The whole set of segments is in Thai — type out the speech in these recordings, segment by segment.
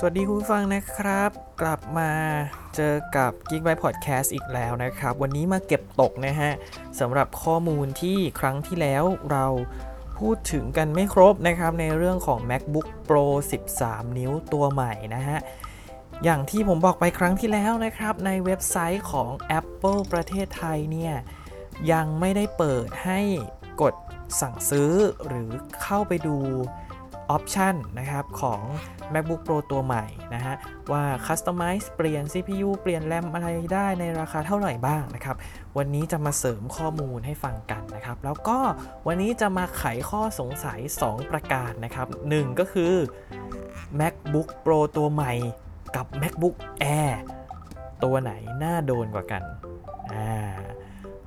สวัสดีคุณฟังนะครับ กลับมาเจอกับ Geek by Podcast อีกแล้วนะครับ วันนี้มาเก็บตกนะฮะสำหรับข้อมูลที่ครั้งที่แล้วเราพูดถึงกันไม่ครบนะครับ ในเรื่องของ MacBook Pro 13 นิ้วตัวใหม่นะฮะ อย่างที่ผมบอกไปครั้งที่แล้วนะครับ ในเว็บไซต์ของ Apple ประเทศไทยเนี่ย ยังไม่ได้เปิดให้กดสั่งซื้อหรือเข้าไปดู ออปชันนะครับของ MacBook Pro ตัวใหม่นะฮะว่า Customize เปลี่ยน CPU เปลี่ยนแรมอะไรได้ในราคาเท่าไหร่บ้างนะครับ วันนี้จะมาเสริมข้อมูลให้ฟังกันนะครับ แล้วก็วันนี้จะมาไขข้อสงสัย 2 ประการนะครับ 1 ก็คือ MacBook Pro ตัวใหม่กับ MacBook Air ตัวไหนน่าโดนกว่ากันอ่า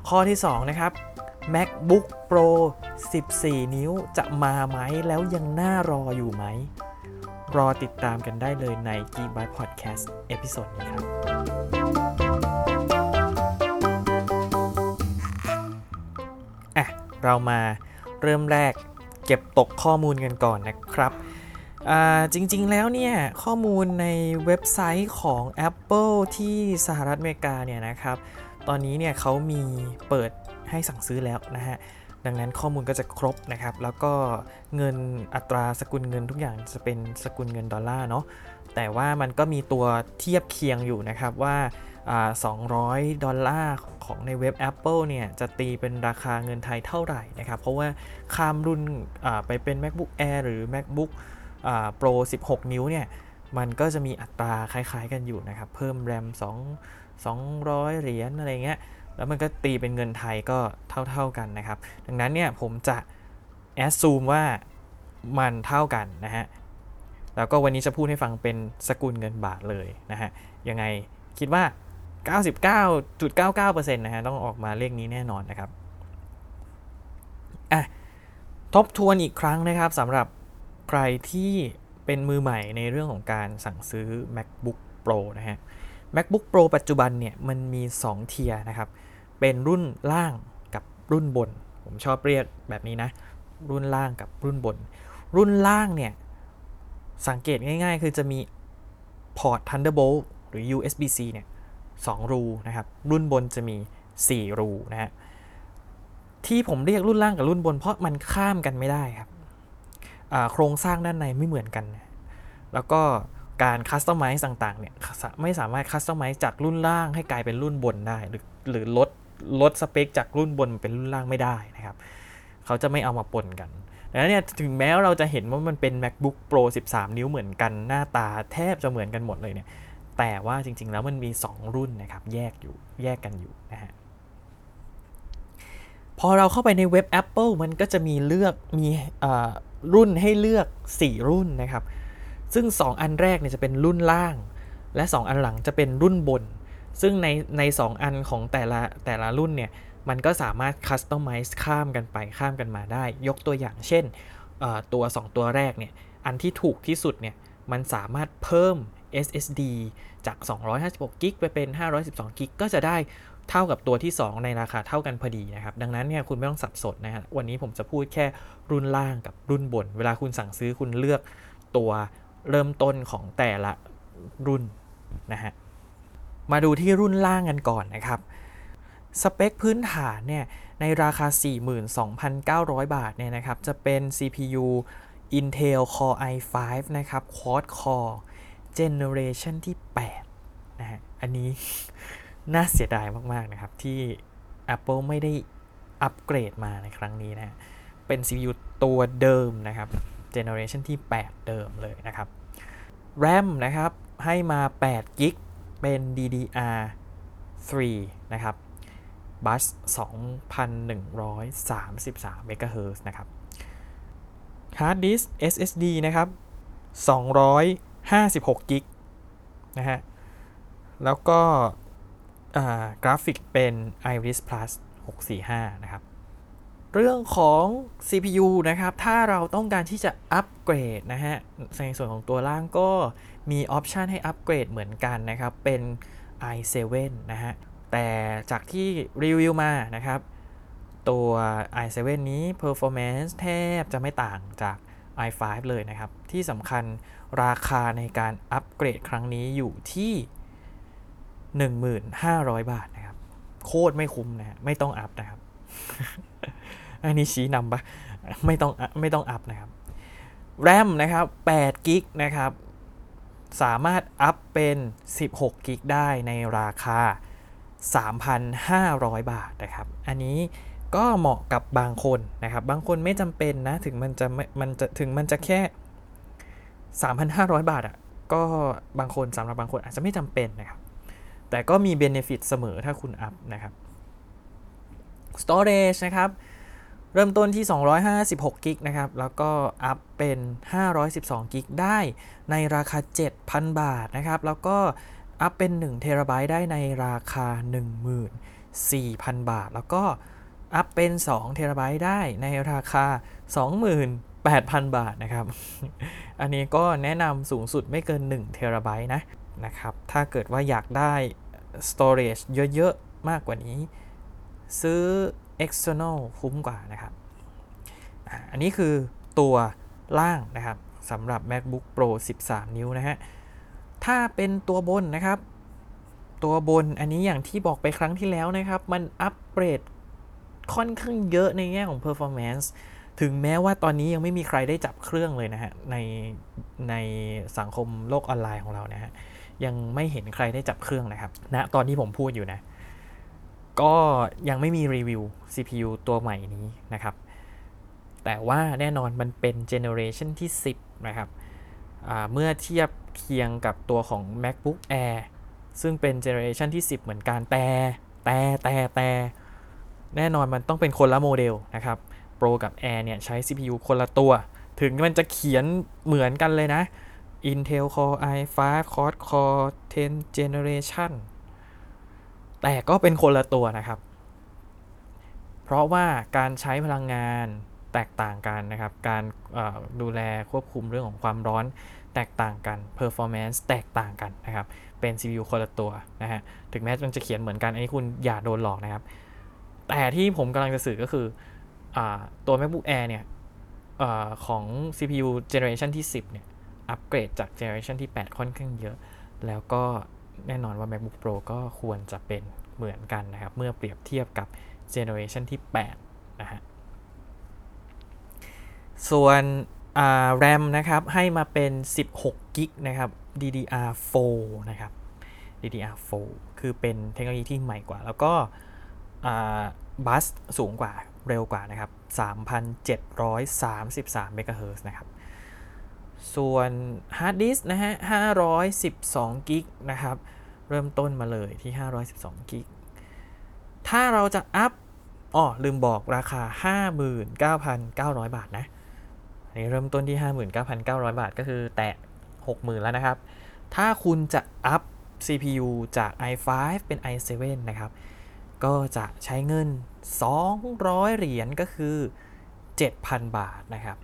ข้อที่ 2 นะครับ MacBook Pro 14 นิ้วจะมาไหมแล้วยังน่ารออยู่ไหม รอติดตามกันได้เลยใน g b y Podcast episode นี้ครับ อะ เรามาเริ่มแรกเก็บตกข้อมูลกันก่อนนะครับจริงๆ แล้วเนี่ย ข้อมูลในเว็บไซต์ของ Apple ที่สหรัฐอเมริกาเนี่ยนะครับ ตอนนี้เนี่ยเขามีเปิด ให้สั่งซื้อแล้วนะฮะดังนั้นข้อมูลก็จะครบนะครับ แล้วก็เงินอัตราสกุลเงินทุกอย่างจะเป็นสกุลเงินดอลลาร์เนาะแต่ว่ามันก็มีตัวเทียบเคียงอยู่นะครับว่า 200 ดอลลาร์ของในเว็บ Apple เนี่ย จะตีเป็นราคาเงินไทยเท่าไหร่นะครับ เพราะว่าข้ามรุ่นไปเป็น MacBook Air หรือ MacBook อ Pro 16 นิ้วเนี่ย มันก็จะมีอัตราคล้ายๆกันอยู่นะครับ เพิ่มแรม2 200 เหรียญอะไรเงี้ย แล้วมันก็ตีเป็นเงินไทยก็เท่า ๆกันนะครับ ดังนั้นเนี่ยผมจะแอดซูมว่ามันเท่ากันนะฮะ แล้วก็วันนี้จะพูดให้ฟังเป็นสกุลเงินบาทเลยนะฮะ ยังไงคิดว่า 99.99%นะฮะ ต้องออกมาเลขนี้แน่นอนนะครับ อะ ทบทวนอีกครั้งนะครับสำหรับใครที่เป็นมือใหม่ในเรื่องของการสั่งซื้อ MacBook Pro นะฮะ MacBook Pro ปัจจุบันเนี่ย มันมี 2 tier นะครับ เป็นรุ่นล่างกับรุ่นบน ผมชอบเรียกแบบนี้นะ รุ่นล่างกับรุ่นบน รุ่นล่างเนี่ยสังเกตง่ายๆ คือจะมี port Thunderbolt หรือ USB-C เนี่ย2รูนะครับ รุ่นบนจะมี 4 รูนะฮะที่ผมเรียกรุ่นล่างกับรุ่นบน เพราะมันข้ามกันไม่ได้ครับโครงสร้างด้านในไม่เหมือนกัน แล้วก็การ customize ต่างๆเนี่ยไม่สามารถ customize จากรุ่นล่างให้กลายเป็นรุ่นบนได้หรือหรือลด ลดสเปคจากรุ่นบนเป็นรุ่นล่างไม่ได้นะครับ เขาจะไม่เอามาปนกันดังนั้นเนี่ยถึงแม้เราจะเห็นว่ามันเป็น MacBook Pro 13 นิ้วเหมือนกันหน้าตาแทบจะเหมือนกันหมดเลยเนี่ย แต่ว่าจริง ๆ แล้วมันมี 2 รุ่นนะครับแยกอยู่แยกกันอยู่นะฮะพอเราเข้าไปในเว็บ Apple มันก็จะมีเลือกมีรุ่นให้เลือก 4 รุ่นนะครับ ซึ่ง 2 อันแรกเนี่ยจะเป็นรุ่นล่าง และ 2 อันหลังจะเป็นรุ่นบน ซึ่งในใน2อันของแต่ละแต่ละรุ่นเนี่ย มันก็สามารถคัสตอมไมซ์ข้ามกันไปข้ามกันมาได้ ยกตัวอย่างเช่นตัว 2 ตัวแรกเนี่ย อันที่ถูกที่สุดเนี่ย มันสามารถเพิ่ม SSD จาก 256กิกไปเป็น 512กิกก็จะได้เท่ากับตัวที่ 2 ในราคาเท่ากันพอดีนะครับ ดังนั้นเนี่ยคุณไม่ต้องสับสนนะฮะวันนี้ผมจะพูดแค่รุ่นล่างกับรุ่นบน เวลาคุณสั่งซื้อคุณเลือกตัวเริ่มต้นของแต่ละรุ่นนะฮะ มาดูที่รุ่นล่างกันก่อนนะครับ สเปคพื้นฐานเนี่ยในราคา 42,900 บาทเนี่ยนะครับ จะเป็น CPU Intel Core i5 นะครับ Quad Core Generation ที่ 8 นะฮะ อันนี้ น่าเสียดายมาก ๆ นะครับ ที่ Apple ไม่ได้อัปเกรดมาในครั้งนี้นะ เป็น CPU ตัวเดิมนะครับ Generation ที่ 8 เดิมเลยนะครับ RAM นะครับ ให้มา8กิก เป็น DDR3 นะครับบัส2,133 MHz นะครับ Hard Disk SSD นะครับ256กิกนะฮะ แล้วก็กราฟิกเป็น Iris Plus 645 นะครับ เรื่องของ CPU นะครับ ถ้าเราต้องการที่จะอัปเกรดนะฮะ ในส่วนของตัวล่างก็มีออปชันให้อัปเกรดเหมือนกันนะครับ เป็น i7 นะฮะ แต่จากที่รีวิวมานะครับ ตัว i7 นี้ performance แทบจะไม่ต่างจาก i5 เลยนะครับ ที่สำคัญราคาในการอัปเกรดครั้งนี้อยู่ที่ 1,500บาทนะครับ โคตรไม่คุ้มนะฮะ ไม่ต้องอัพนะครับ อันนี้ชี้นำปะไม่ต้องไม่ต้องอัพนะครับแรมนะครับ8กิกนะครับสามารถอัพเป็น 16กิกได้ในราคา 3,500 บาทนะครับ อันนี้ก็เหมาะกับบางคนนะครับ บางคนไม่จำเป็นนะ ถึงมันจะมันจะถึงมันจะแค่ 3,500 บาทอะ่ะ ก็บางคนสำหรับบางคนอาจจะไม่จำเป็นนะครับ แต่ก็มีเบเนฟิตเสมอถ้าคุณอัพนะครับ Storage นะครับ เริ่มต้นที่ 256กิกนะครับ แล้วก็อัพเป็น 512กิกได้ในราคา 7,000 บาทนะครับ แล้วก็อัพเป็น1เทราไบต์ได้ในราคา 14,000 บาท แล้วก็อัพเป็น2เทราไบต์ได้ในราคา 28,000 บาทนะครับ อันนี้ก็แนะนำสูงสุดไม่เกิน1เทราไบต์นะนะครับ ถ้าเกิดว่าอยากได้ storage เยอะ ๆ มากกว่านี้ ซื้อ external คุ้มกว่านะครับอันนี้คือตัวล่างนะครับสำหรับ MacBook Pro 13 นิ้วนะฮะถ้าเป็นตัวบนนะครับ ตัวบนอันนี้อย่างที่บอกไปครั้งที่แล้วนะครับ มันอัปเกรดค่อนข้างเยอะในแง่ของ performance ถึงแม้ว่าตอนนี้ยังไม่มีใครได้จับเครื่องเลยนะฮะ ในในสังคมโลกออนไลน์ของเรานะฮะ ยังไม่เห็นใครได้จับเครื่องนะครับณนะตอนที่ผมพูดอยู่นะ ก็ยังไม่มีรีวิว CPU ตัวใหม่นี้นะครับ แต่ว่าแน่นอนมันเป็น generation ที่ 10 นะครับ เมื่อเทียบเคียงกับตัวของ MacBook Air ซึ่งเป็น generation ที่ 10 เหมือนกัน แต่แต่แต่แต่แน่นอนมันต้องเป็นคนละโมเดลนะครับ Pro กับ Air เนี่ยใช้ CPU คนละตัว ถึงมันจะเขียนเหมือนกันเลยนะ Intel Core i5 Quad Core 10 Generation แต่ก็เป็นคนละตัวนะครับ เพราะว่าการใช้พลังงานแตกต่างกันนะครับ การดูแลควบคุมเรื่องของความร้อนแตกต่างกัน performance แตกต่างกันนะครับ เป็น CPU คนละตัวนะฮะ ถึงแม้มันจะเขียนเหมือนกัน อันนี้คุณอย่าโดนหลอกนะครับ แต่ที่ผมกำลังจะสื่อก็คืออตัว MacBook Air เนี่ยอของ CPU generation ที่ 10 เนี่ย อัปเกรดจาก generation ที่ 8 ค่อนข้างเยอะ แล้วก็ แน่นอนว่า MacBook Pro ก็ควรจะเป็นเหมือนกันนะครับ เมื่อเปรียบเทียบกับ generation ที่ 8 นะฮะ ส่วน RAM นะครับ ให้มาเป็น 16กิกนะครับ DDR4 นะครับ DDR4 คือเป็นเทคโนโลยีที่ใหม่กว่า แล้วก็ bus สูงกว่าเร็วกว่านะครับ 3,733 เมกะเฮิรตซ์นะครับ ส่วนฮาร์ดดิสก์นะฮะ 512 gig นะครับ เริ่มต้นมาเลยที่ 512 gig ถ้าเราจะ up อ๋อลืมบอกราคา 59,900 บาทนะอันนี้เริ่มต้นที่ 59,900 บาทก็คือแตะ 60,000 แล้วนะครับ ถ้าคุณจะอัพ CPU จาก i5 เป็น i7 นะครับ ก็จะใช้เงิน 200 เหรียญก็คือ 7,000 บาทนะครับ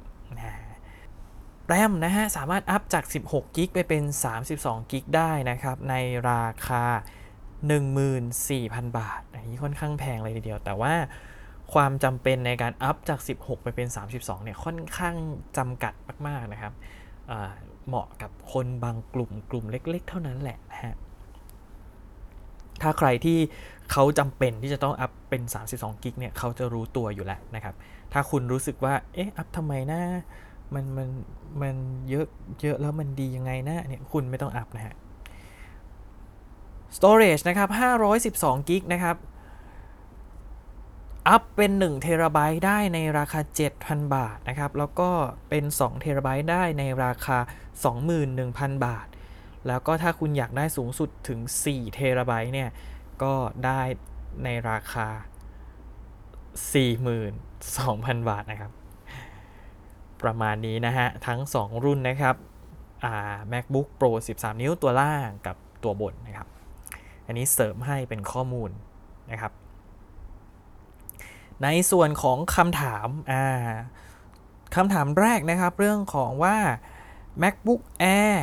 แรมนะฮะ สามารถอัพจาก 16กิกไปเป็น 32กิกได้นะครับ ในราคา 14,000 บาท อันนี้ค่อนข้างแพงเลยทีเดียว แต่ว่าความจำเป็นในการอัพจาก 16 ไปเป็น 32 เนี่ย ค่อนข้างจำกัดมาก ๆ นะครับ เหมาะกับคนบางกลุ่มกลุ่มเล็ก ๆ เท่านั้นแหละนะฮะ ถ้าใครที่เขาจำเป็นที่จะต้องอัพเป็น 32กิกเนี่ย เขาจะรู้ตัวอยู่แล้วนะครับ ถ้าคุณรู้สึกว่า เอ๊ะ อัพทำไมนะ มันมันมันเยอะเยอะแล้วมันดียังไงนะเนี่ยคุณไม่ต้องอัพนะฮะ storage นะครับ512กิกนะครับ อัพเป็น1เทราไบต์ได้ในราคา 7,000 บาทนะครับ แล้วก็เป็น2เทราไบต์ได้ในราคา 21,000 บาท แล้วก็ถ้าคุณอยากได้สูงสุดถึง4เทราไบต์เนี่ย ก็ได้ในราคา 42,000 บาทนะครับ ประมาณนี้นะฮะ ทั้ง 2 รุ่นนะครับ MacBook Pro 13 นิ้วตัวล่างกับตัวบนนะครับ อันนี้เสริมให้เป็นข้อมูลนะครับ ในส่วนของคำถามคำถามแรกนะครับ เรื่องของว่า MacBook Air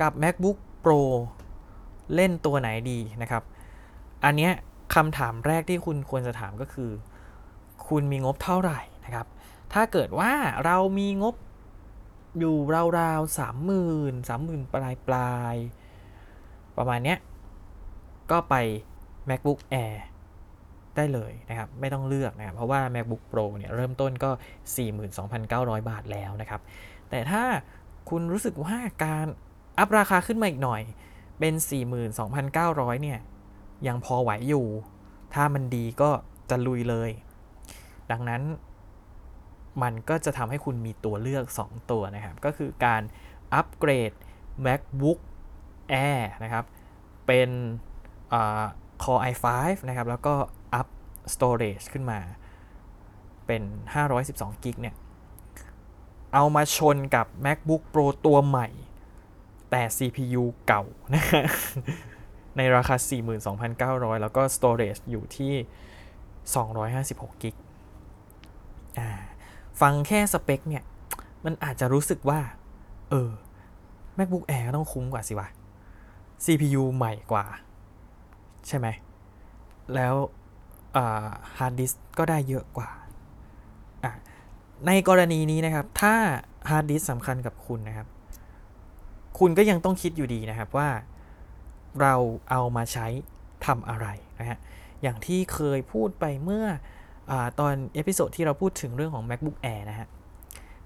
กับ MacBook Pro เล่นตัวไหนดีนะครับ อันเนี้ยคำถามแรกที่คุณควรจะถามก็คือ คุณมีงบเท่าไหร่นะครับ ถ้าเกิดว่าเรามีงบอยู่ราวๆสามหมื่นสามหมื่นปลายปลายๆประมาณเนี้ย ก็ไป MacBook Air ได้เลยนะครับ ไม่ต้องเลือกนะครับ เพราะว่า MacBook Pro เนี่ย เริ่มต้นก็ 42,900 บาทแล้วนะครับ แต่ถ้าคุณรู้สึกว่าการอัพราคาขึ้นมาอีกหน่อย เป็น 42,900 เนี่ย ยังพอไหวอยู่ ถ้ามันดีก็จะลุยเลย ดังนั้น มันก็จะทำให้คุณมีตัวเลือก 2 ตัวนะครับ ก็คือการอัปเกรด MacBook Air นะครับ เป็น Core i5 นะครับ แล้วก็ up storage ขึ้นมาเป็น 512กิกเนี่ย เอามาชนกับ MacBook Pro ตัวใหม่ แต่ CPU เก่านะในราคา 42,900 แล้วก็ storage อยู่ที่ 256 gig ฟังแค่สเปคเนี่ย มันอาจจะรู้สึกว่า เออ MacBook Air ก็ต้องคุ้มกว่าสิวะ CPU ใหม่กว่า ใช่ไหม แล้วฮาร์ดดิสก์ก็ได้เยอะกว่า ในกรณีนี้นะครับ ถ้าฮาร์ดดิสก์สำคัญกับคุณนะครับ คุณก็ยังต้องคิดอยู่ดีนะครับว่าเราเอามาใช้ทำอะไรนะฮะ อย่างที่เคยพูดไปเมื่อ อตอน episode ที่เราพูดถึงเรื่องของ MacBook Air นะฮะ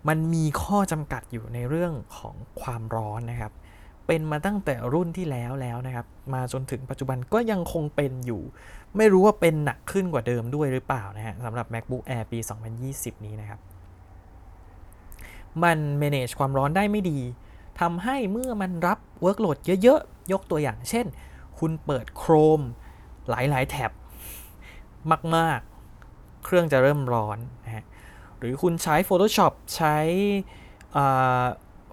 มันมีข้อจำกัดอยู่ในเรื่องของความร้อนนะครับ เป็นมาตั้งแต่รุ่นที่แล้วแล้วนะครับ มาจนถึงปัจจุบันก็ยังคงเป็นอยู่ ไม่รู้ว่าเป็นหนักขึ้นกว่าเดิมด้วยหรือเปล่านะฮะสำหรับ MacBook Air ปี 2020 นี้นะครับ มัน manage ความร้อนได้ไม่ดีทำให้เมื่อมันรับ workload เยอะๆ ยกตัวอย่างเช่น คุณเปิด Chrome หลายๆ แท็บมาก เครื่องจะเริ่มร้อนนะฮะหรือคุณใช้ Photoshop ใช้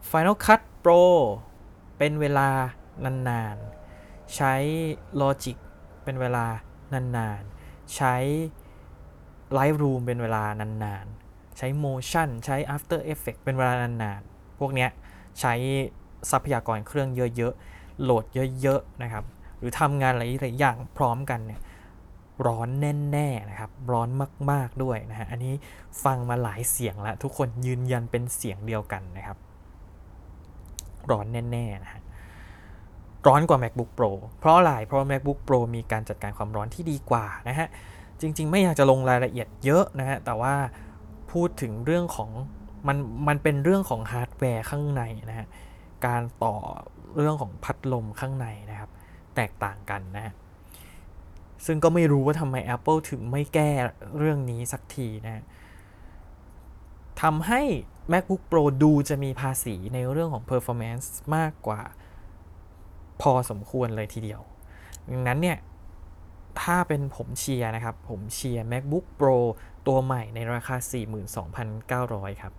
Final Cut Pro เป็นเวลานานๆ ใช้ Logic เป็นเวลานานๆ ใช้ Lightroom เป็นเวลานานๆ ใช้ Motion ใช้ After Effects เป็นเวลานานๆ พวกเนี้ยใช้ทรัพยากรเครื่องเยอะๆ โหลดเยอะๆ นะครับ หรือทำงานหลายๆอย่างพร้อมกันเนี่ย ร้อนแน่ๆนะครับ ร้อนมากๆด้วยนะฮะ อันนี้ฟังมาหลายเสียงแล้ว ทุกคนยืนยันเป็นเสียงเดียวกันนะครับ ร้อนแน่ๆนะฮะ ร้อนกว่า MacBook Pro เพราะอะไรเพราะ MacBook Pro มีการจัดการความร้อนที่ดีกว่านะฮะ จริง ๆ ไม่อยากจะลงรายละเอียดเยอะนะฮะ แต่ว่าพูดถึงเรื่องของมันมันเป็นเรื่องของฮาร์ดแวร์ข้างในนะฮะ การต่อเรื่องของพัดลมข้างในนะครับ แตกต่างกันนะฮะ ซึ่งก็ไม่รู้ว่าทำไม Apple ถึงไม่แก้เรื่องนี้สักทีนะทำให้ MacBook Pro ดูจะมีภาษีในเรื่องของ performance มากกว่าพอสมควรเลยทีเดียว ดังนั้นเนี่ย ถ้าเป็นผมเชียร์นะครับ ผมเชียร์ MacBook Pro ตัวใหม่ในราคา 42,900 ครับ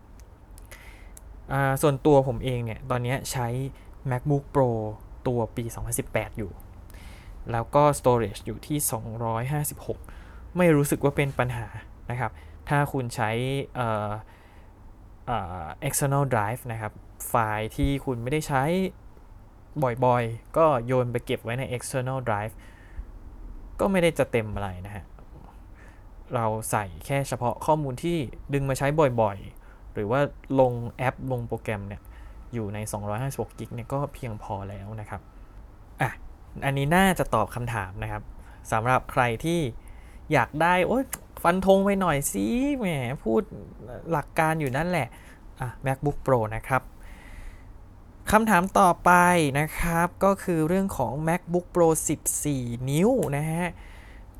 ส่วนตัวผมเองเนี่ย ตอนนี้ใช้ MacBook Pro ตัวปี 2018 อยู่ แล้วก็ storage อยู่ที่ 256 ไม่รู้สึกว่าเป็นปัญหานะครับ ถ้าคุณใช้ external drive นะครับ ไฟล์ที่คุณไม่ได้ใช้บ่อยๆ ก็โยนไปเก็บไว้ใน external drive ก็ไม่ได้จะเต็มอะไรนะฮะ เราใส่แค่เฉพาะข้อมูลที่ดึงมาใช้บ่อยๆ หรือว่าลงแอปลงโปรแกรมเนี่ย อยู่ใน 256 กิกเนี่ยก็เพียงพอแล้วนะครับ อันนี้น่าจะตอบคำถามนะครับสำหรับใครที่อยากได้โอ๊ยฟันธงไปหน่อยสิแหมพูดหลักการอยู่นั่นแหละอะ MacBook Pro นะครับคำถามต่อไปนะครับก็คือเรื่องของ MacBook Pro 14 นิ้วนะฮะ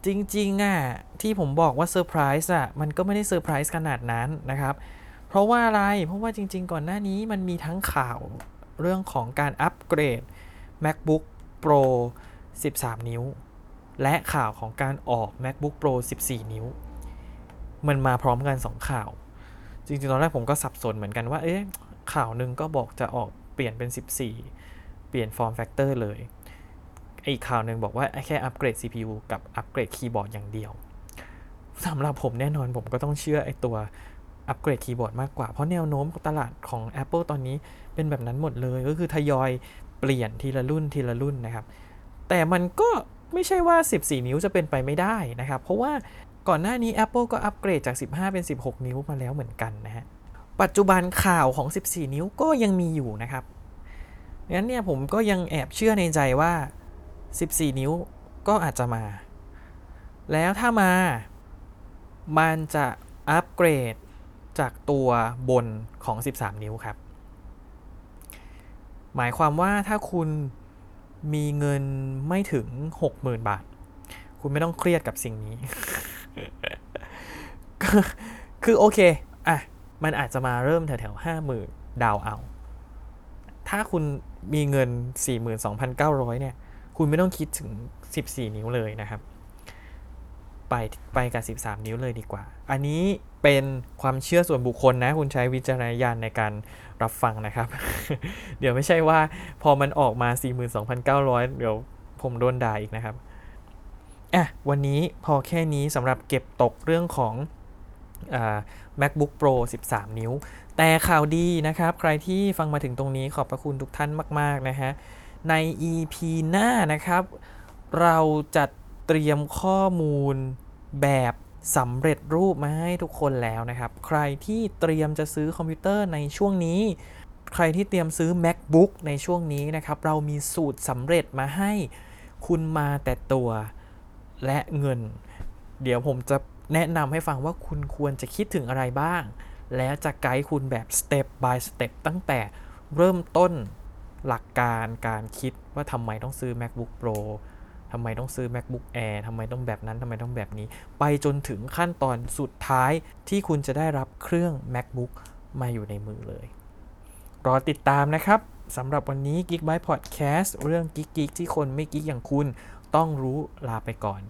จริงๆอะที่ผมบอกว่าเซอร์ไพรส์อะมันก็ไม่ได้เซอร์ไพรส์ขนาดนั้นนะครับ เพราะว่าอะไร เพราะว่าจริงๆ ก่อนหน้านี้มันมีทั้งข่าวเรื่องของการอัปเกรด MacBook Pro 13 นิ้ว และข่าวของการออก MacBook Pro 14 นิ้ว มันมาพร้อมกัน 2 ข่าว จริงๆ ตอนแรกผมก็สับสนเหมือนกันว่า เอ๊ะ ข่าวหนึ่งก็บอกจะออกเปลี่ยนเป็น 14 เปลี่ยน form factor เลยอีกข่าวหนึ่งบอกว่าแค่อัปเกรด CPU กับอัปเกรดคีย์บอร์ดอย่างเดียวสำหรับผมแน่นอนผมก็ต้องเชื่อไอตัวอัปเกรดคีย์บอร์ดมากกว่า เพราะแนวโน้มตลาดของ Apple ตอนนี้เป็นแบบนั้นหมดเลย ก็คือทยอย เปลี่ยนทีละรุ่นทีละรุ่นนะครับ แต่มันก็ไม่ใช่ว่า 14 นิ้วจะเป็นไปไม่ได้นะครับ เพราะว่าก่อนหน้านี้ Apple ก็อัปเกรดจาก 15 เป็น 16 นิ้วมาแล้วเหมือนกันนะฮะ ปัจจุบันข่าวของ 14 นิ้วก็ยังมีอยู่นะครับงั้นเนี่ยผมก็ยังแอบเชื่อในใจว่า 14 นิ้วก็อาจจะมา แล้วถ้ามา มันจะอัปเกรดจากตัวบนของ 13 นิ้วครับ หมายความว่าถ้าคุณมีเงินไม่ถึง 60,000 บาท คุณไม่ต้องเครียดกับสิ่งนี้คือคือโอเคอะมันอาจจะมาเริ่มแถวๆห้าหมื่นดาวเอา ถ้าคุณมีเงิน 42,900 เนี่ย คุณไม่ต้องคิดถึง 14 นิ้วเลยนะครับ ไปไปกับ 13 นิ้วเลยดีกว่า อันนี้เป็นความเชื่อส่วนบุคคลนะ คุณใช้วิจารณญาณในการรับฟังนะครับ เดี๋ยวไม่ใช่ว่าพอมันออกมา 42,900 เดี๋ยวผมโดนด่าอีกนะครับอะวันนี้พอแค่นี้สำหรับเก็บตกเรื่องของอ MacBook Pro 13 นิ้ว แต่ข่าวดีนะครับ ใครที่ฟังมาถึงตรงนี้ขอบพระคุณทุกท่านมาก ๆ นะฮะ ใน EP หน้านะครับ เราจะ เตรียมข้อมูลแบบสำเร็จรูปมาให้ทุกคนแล้วนะครับ ใครที่เตรียมจะซื้อคอมพิวเตอร์ในช่วงนี้ ใครที่เตรียมซื้อ MacBook ในช่วงนี้นะครับ เรามีสูตรสำเร็จมาให้ คุณมาแต่ตัวและเงิน เดี๋ยวผมจะแนะนำให้ฟังว่าคุณควรจะคิดถึงอะไรบ้าง แล้วจะไกด์คุณแบบ step by step ตั้งแต่เริ่มต้นหลักการการคิดว่าทำไมต้องซื้อ MacBook Pro ทำไมต้องซื้อ MacBook Air ทำไมต้องแบบนั้นทำไมต้องแบบนี้ ไปจนถึงขั้นตอนสุดท้ายที่คุณจะได้รับเครื่อง MacBook มาอยู่ในมือเลย รอติดตามนะครับสำหรับวันนี้ Geek by Podcast เรื่อง Geek Geek ที่คนไม่ Geek อย่างคุณต้องรู้ลาไปก่อน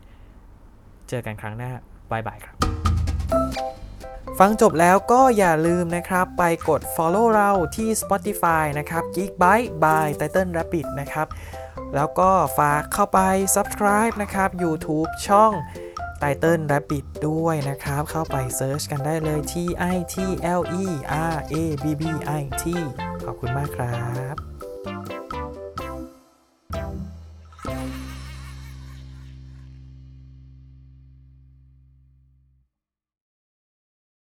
เจอกันครั้งหน้าบายบายครับ ฟังจบแล้วก็อย่าลืมนะครับ ไปกด follow เราที่ Spotify นะครับ Geekbyte by Title Rabbit นะครับ แล้วก็ฝากเข้าไป subscribe นะครับ YouTube ช่อง Title Rabbit ด้วยนะครับ เข้าไป search กันได้เลย T I T L E R A B B I T ขอบคุณมากครับ